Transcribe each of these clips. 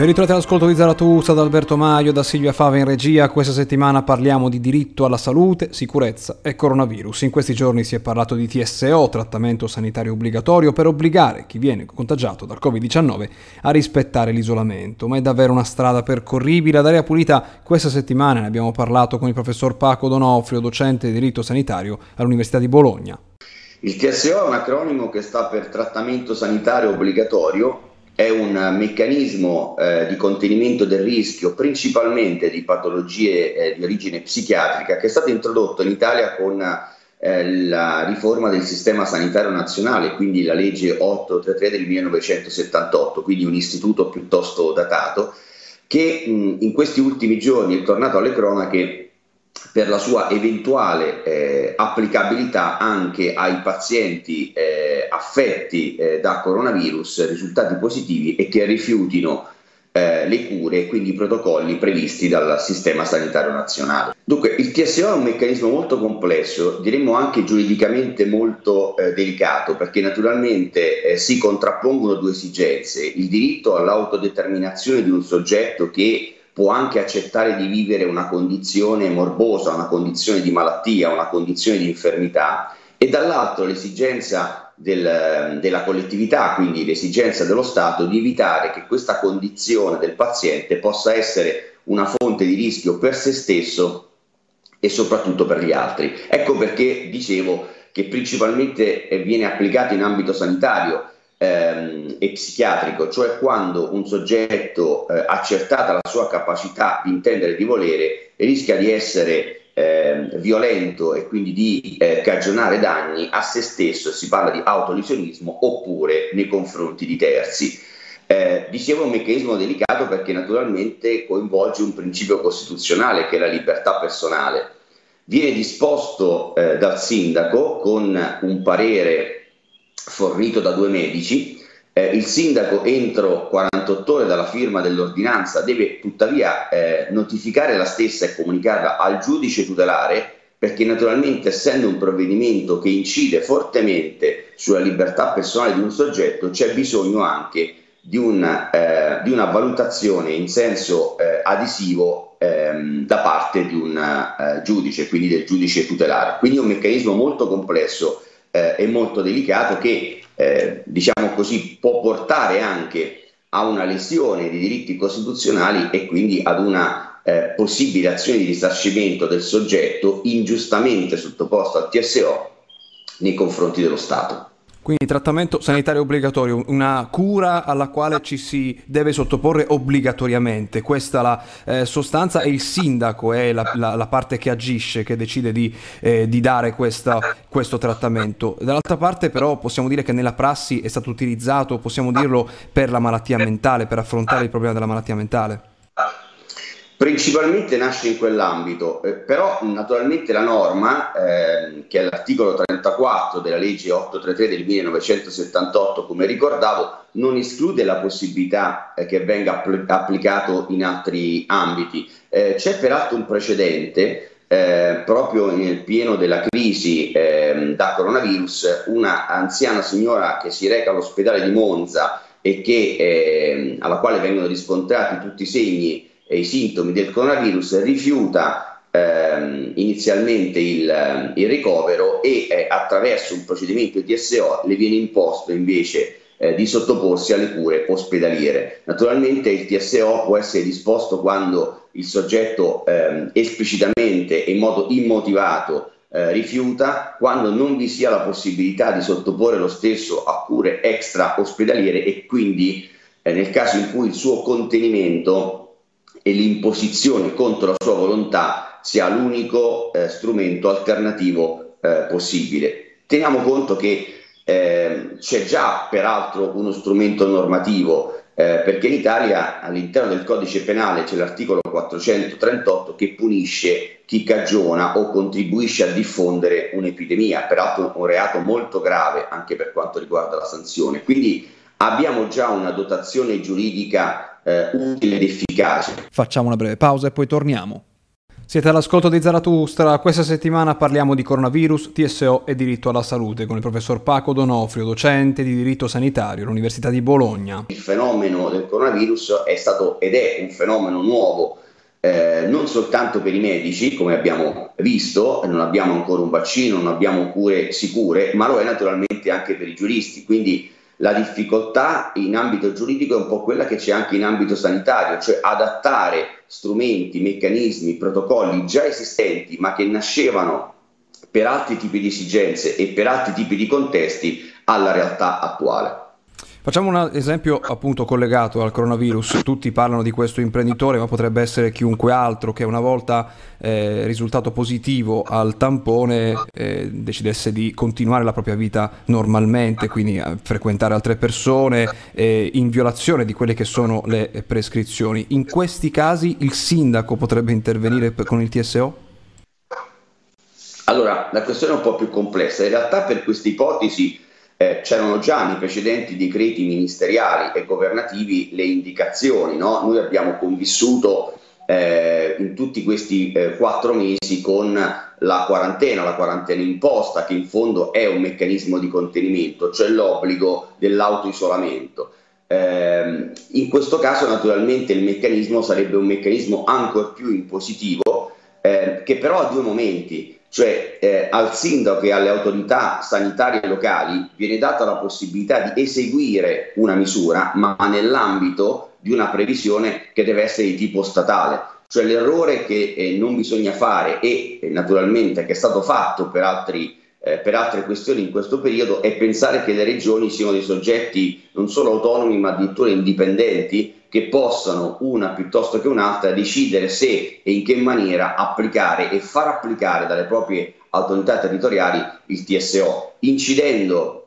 Ben ritrovati all'ascolto di Zaratustra da Alberto Maio, da Silvia Fava in regia. Questa settimana parliamo di diritto alla salute, sicurezza e coronavirus. In questi giorni si è parlato di TSO, trattamento sanitario obbligatorio, per obbligare chi viene contagiato dal Covid-19 a rispettare l'isolamento. Ma è davvero una strada percorribile? Ad aria pulita questa settimana ne abbiamo parlato con il professor Paco Donofrio, docente di diritto sanitario all'Università di Bologna. Il TSO è un acronimo che sta per trattamento sanitario obbligatorio è un meccanismo eh, di contenimento del rischio principalmente di patologie eh, di origine psichiatrica che è stato introdotto in Italia con eh, la riforma del sistema sanitario nazionale, quindi la legge 833 del 1978, quindi un istituto piuttosto datato, che in questi ultimi giorni è tornato alle cronache per la sua eventuale eh, applicabilità anche ai pazienti eh, affetti eh, da coronavirus, risultati positivi e che rifiutino eh, le cure e quindi i protocolli previsti dal sistema sanitario nazionale. Dunque, il TSO è un meccanismo molto complesso, diremmo anche giuridicamente molto eh, delicato, perché naturalmente eh, si contrappongono due esigenze, il diritto all'autodeterminazione di un soggetto che può anche accettare di vivere una condizione morbosa, una condizione di malattia, una condizione di infermità e dall'altro l'esigenza del, della collettività, quindi l'esigenza dello Stato di evitare che questa condizione del paziente possa essere una fonte di rischio per se stesso e soprattutto per gli altri. Ecco perché dicevo che principalmente viene applicato in ambito sanitario ehm, e psichiatrico, cioè quando un soggetto eh, accertata la sua capacità di intendere e di volere rischia di essere eh, violento e quindi di eh, cagionare danni a se stesso, si parla di autolesionismo, oppure nei confronti di terzi. Eh, dicevo un meccanismo delicato perché naturalmente coinvolge un principio costituzionale che è la libertà personale. Viene disposto eh, dal sindaco con un parere fornito da due medici. Eh, il sindaco entro 48 ore dalla firma dell'ordinanza deve tuttavia eh, notificare la stessa e comunicarla al giudice tutelare perché naturalmente essendo un provvedimento che incide fortemente sulla libertà personale di un soggetto c'è bisogno anche di una, eh, di una valutazione in senso eh, adesivo ehm, da parte di un eh, giudice, quindi del giudice tutelare. Quindi è un meccanismo molto complesso eh, e molto delicato che eh, diciamo così può portare anche a una lesione di diritti costituzionali e quindi ad una eh, possibile azione di risarcimento del soggetto ingiustamente sottoposto al TSO nei confronti dello Stato. Quindi trattamento sanitario obbligatorio, una cura alla quale ci si deve sottoporre obbligatoriamente, questa è la eh, sostanza e il sindaco è la, la, la, parte che agisce, che decide di, eh, di dare questa, questo trattamento. Dall'altra parte però possiamo dire che nella prassi è stato utilizzato, possiamo dirlo, per la malattia mentale, per affrontare il problema della malattia mentale. Principalmente nasce in quell'ambito, eh, però naturalmente la norma, eh, che è l'articolo 34 della legge 833 del 1978, come ricordavo, non esclude la possibilità eh, che venga appl- applicato in altri ambiti. Eh, c'è peraltro un precedente, eh, proprio nel pieno della crisi ehm, da coronavirus, una anziana signora che si reca all'ospedale di Monza e che, ehm, alla quale vengono riscontrati tutti i segni e i sintomi del coronavirus rifiuta ehm, inizialmente il, il, ricovero e eh, attraverso un procedimento di TSO le viene imposto invece eh, di sottoporsi alle cure ospedaliere. Naturalmente il TSO può essere disposto quando il soggetto ehm, esplicitamente e in modo immotivato eh, rifiuta, quando non vi sia la possibilità di sottoporre lo stesso a cure extra ospedaliere e quindi eh, nel caso in cui il suo contenimento e l'imposizione contro la sua volontà sia l'unico eh, strumento alternativo eh, possibile. Teniamo conto che eh, c'è già peraltro uno strumento normativo eh, perché in Italia all'interno del codice penale c'è l'articolo 438 che punisce chi cagiona o contribuisce a diffondere un'epidemia, peraltro un reato molto grave anche per quanto riguarda la sanzione. Quindi abbiamo già una dotazione giuridica eh, utile ed efficace. Facciamo una breve pausa e poi torniamo. Siete all'ascolto di Zaratustra, questa settimana parliamo di coronavirus, TSO e diritto alla salute con il professor Paco Donofrio, docente di diritto sanitario all'Università di Bologna. Il fenomeno del coronavirus è stato ed è un fenomeno nuovo eh, non soltanto per i medici, come abbiamo visto, non abbiamo ancora un vaccino, non abbiamo cure sicure, ma lo è naturalmente anche per i giuristi. Quindi la difficoltà in ambito giuridico è un po' quella che c'è anche in ambito sanitario, cioè adattare strumenti, meccanismi, protocolli già esistenti ma che nascevano per altri tipi di esigenze e per altri tipi di contesti alla realtà attuale. Facciamo un esempio appunto collegato al coronavirus, tutti parlano di questo imprenditore ma potrebbe essere chiunque altro che una volta eh, risultato positivo al tampone eh, decidesse di continuare la propria vita normalmente, quindi a frequentare altre persone eh, in violazione di quelle che sono le prescrizioni. In questi casi il sindaco potrebbe intervenire con il TSO? Allora, la questione è un po' più complessa, in realtà per questa ipotesi eh, c'erano già nei precedenti decreti ministeriali e governativi le indicazioni. No? Noi abbiamo convissuto eh, in tutti questi eh, quattro mesi con la quarantena, la quarantena imposta, che in fondo è un meccanismo di contenimento, cioè l'obbligo dell'autoisolamento. Eh, in questo caso naturalmente il meccanismo sarebbe un meccanismo ancora più impositivo, eh, che però ha due momenti cioè eh, al sindaco e alle autorità sanitarie locali viene data la possibilità di eseguire una misura, ma nell'ambito di una previsione che deve essere di tipo statale. Cioè l'errore che eh, non bisogna fare e eh, naturalmente che è stato fatto per, altri, eh, per altre questioni in questo periodo è pensare che le regioni siano dei soggetti non solo autonomi ma addirittura indipendenti che possano una piuttosto che un'altra decidere se e in che maniera applicare e far applicare dalle proprie autorità territoriali il TSO, incidendo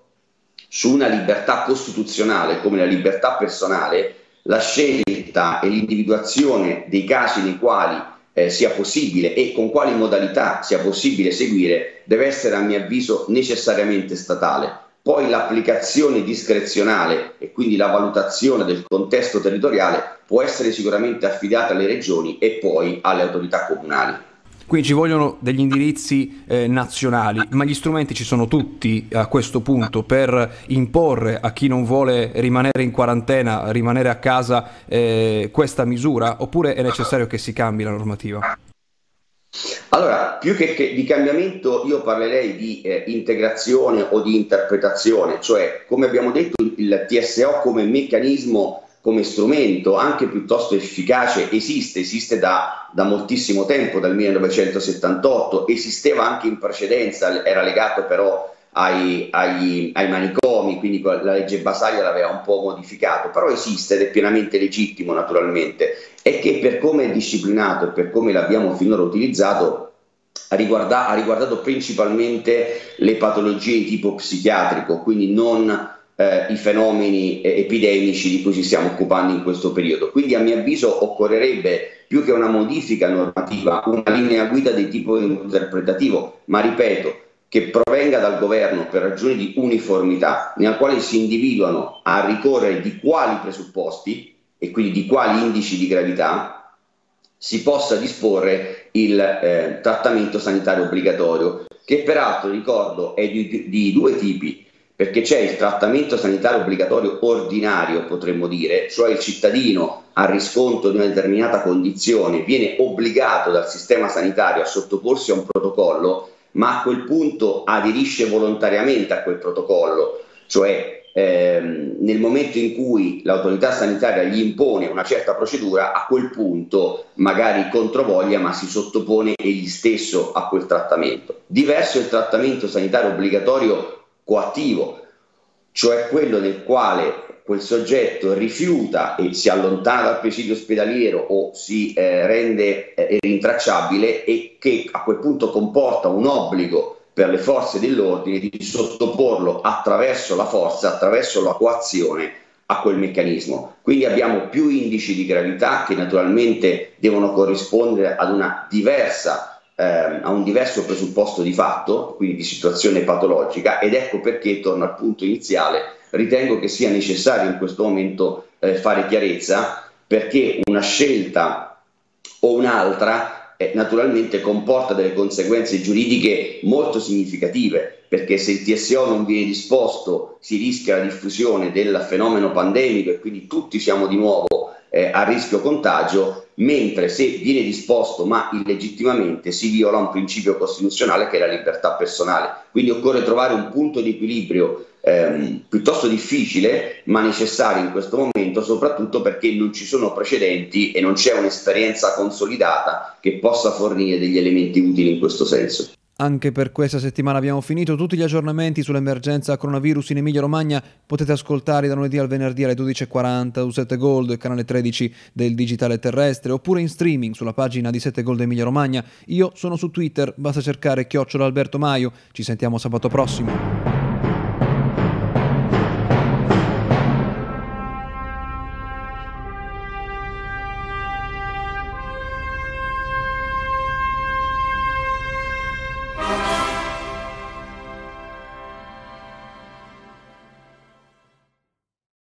su una libertà costituzionale come la libertà personale, la scelta e l'individuazione dei casi nei quali eh, sia possibile e con quali modalità sia possibile seguire deve essere a mio avviso necessariamente statale poi l'applicazione discrezionale e quindi la valutazione del contesto territoriale può essere sicuramente affidata alle regioni e poi alle autorità comunali. Quindi ci vogliono degli indirizzi eh, nazionali, ma gli strumenti ci sono tutti a questo punto per imporre a chi non vuole rimanere in quarantena, rimanere a casa eh, questa misura, oppure è necessario che si cambi la normativa? Allora, più che, che, di cambiamento io parlerei di eh, integrazione o di interpretazione, cioè come abbiamo detto il TSO come meccanismo, come strumento anche piuttosto efficace esiste, esiste da, da moltissimo tempo, dal 1978, esisteva anche in precedenza, era legato però ai, ai, ai, manicomi, quindi la legge Basaglia l'aveva un po' modificato, però esiste ed è pienamente legittimo naturalmente e che per come è disciplinato e per come l'abbiamo finora utilizzato ha, riguarda, ha riguardato principalmente le patologie di tipo psichiatrico, quindi non eh, i fenomeni eh, epidemici di cui ci stiamo occupando in questo periodo. Quindi a mio avviso occorrerebbe più che una modifica normativa, una linea guida di tipo interpretativo, ma ripeto, che provenga dal governo per ragioni di uniformità, nella quale si individuano a ricorrere di quali presupposti e quindi di quali indici di gravità si possa disporre il eh, trattamento sanitario obbligatorio, che peraltro ricordo è di, di due tipi, perché c'è il trattamento sanitario obbligatorio ordinario, potremmo dire, cioè il cittadino a riscontro di una determinata condizione viene obbligato dal sistema sanitario a sottoporsi a un protocollo ma a quel punto aderisce volontariamente a quel protocollo, cioè ehm, nel momento in cui l'autorità sanitaria gli impone una certa procedura, a quel punto magari controvoglia, ma si sottopone egli stesso a quel trattamento. Diverso è il trattamento sanitario obbligatorio coattivo, cioè quello nel quale quel soggetto rifiuta e si allontana dal presidio ospedaliero o si eh, rende eh, rintracciabile e che a quel punto comporta un obbligo per le forze dell'ordine di sottoporlo attraverso la forza, attraverso la coazione a quel meccanismo. Quindi abbiamo più indici di gravità che naturalmente devono corrispondere ad una diversa eh, a un diverso presupposto di fatto, quindi di situazione patologica, ed ecco perché, torno al punto iniziale, ritengo che sia necessario in questo momento eh, fare chiarezza perché una scelta o un'altra eh, naturalmente comporta delle conseguenze giuridiche molto significative, perché se il TSO non viene disposto si rischia la diffusione del fenomeno pandemico e quindi tutti siamo di nuovo eh, a rischio contagio, mentre se viene disposto ma illegittimamente si viola un principio costituzionale che è la libertà personale. Quindi occorre trovare un punto di equilibrio ehm, piuttosto difficile ma necessario in questo momento, soprattutto perché non ci sono precedenti e non c'è un'esperienza consolidata che possa fornire degli elementi utili in questo senso. Anche per questa settimana abbiamo finito. Tutti gli aggiornamenti sull'emergenza coronavirus in Emilia-Romagna potete ascoltare da lunedì al venerdì alle 12.40 su 7 Gold, canale 13 del Digitale Terrestre, oppure in streaming sulla pagina di 7 Gold Emilia-Romagna. Io sono su Twitter, basta cercare chiocciola Alberto Maio. Ci sentiamo sabato prossimo.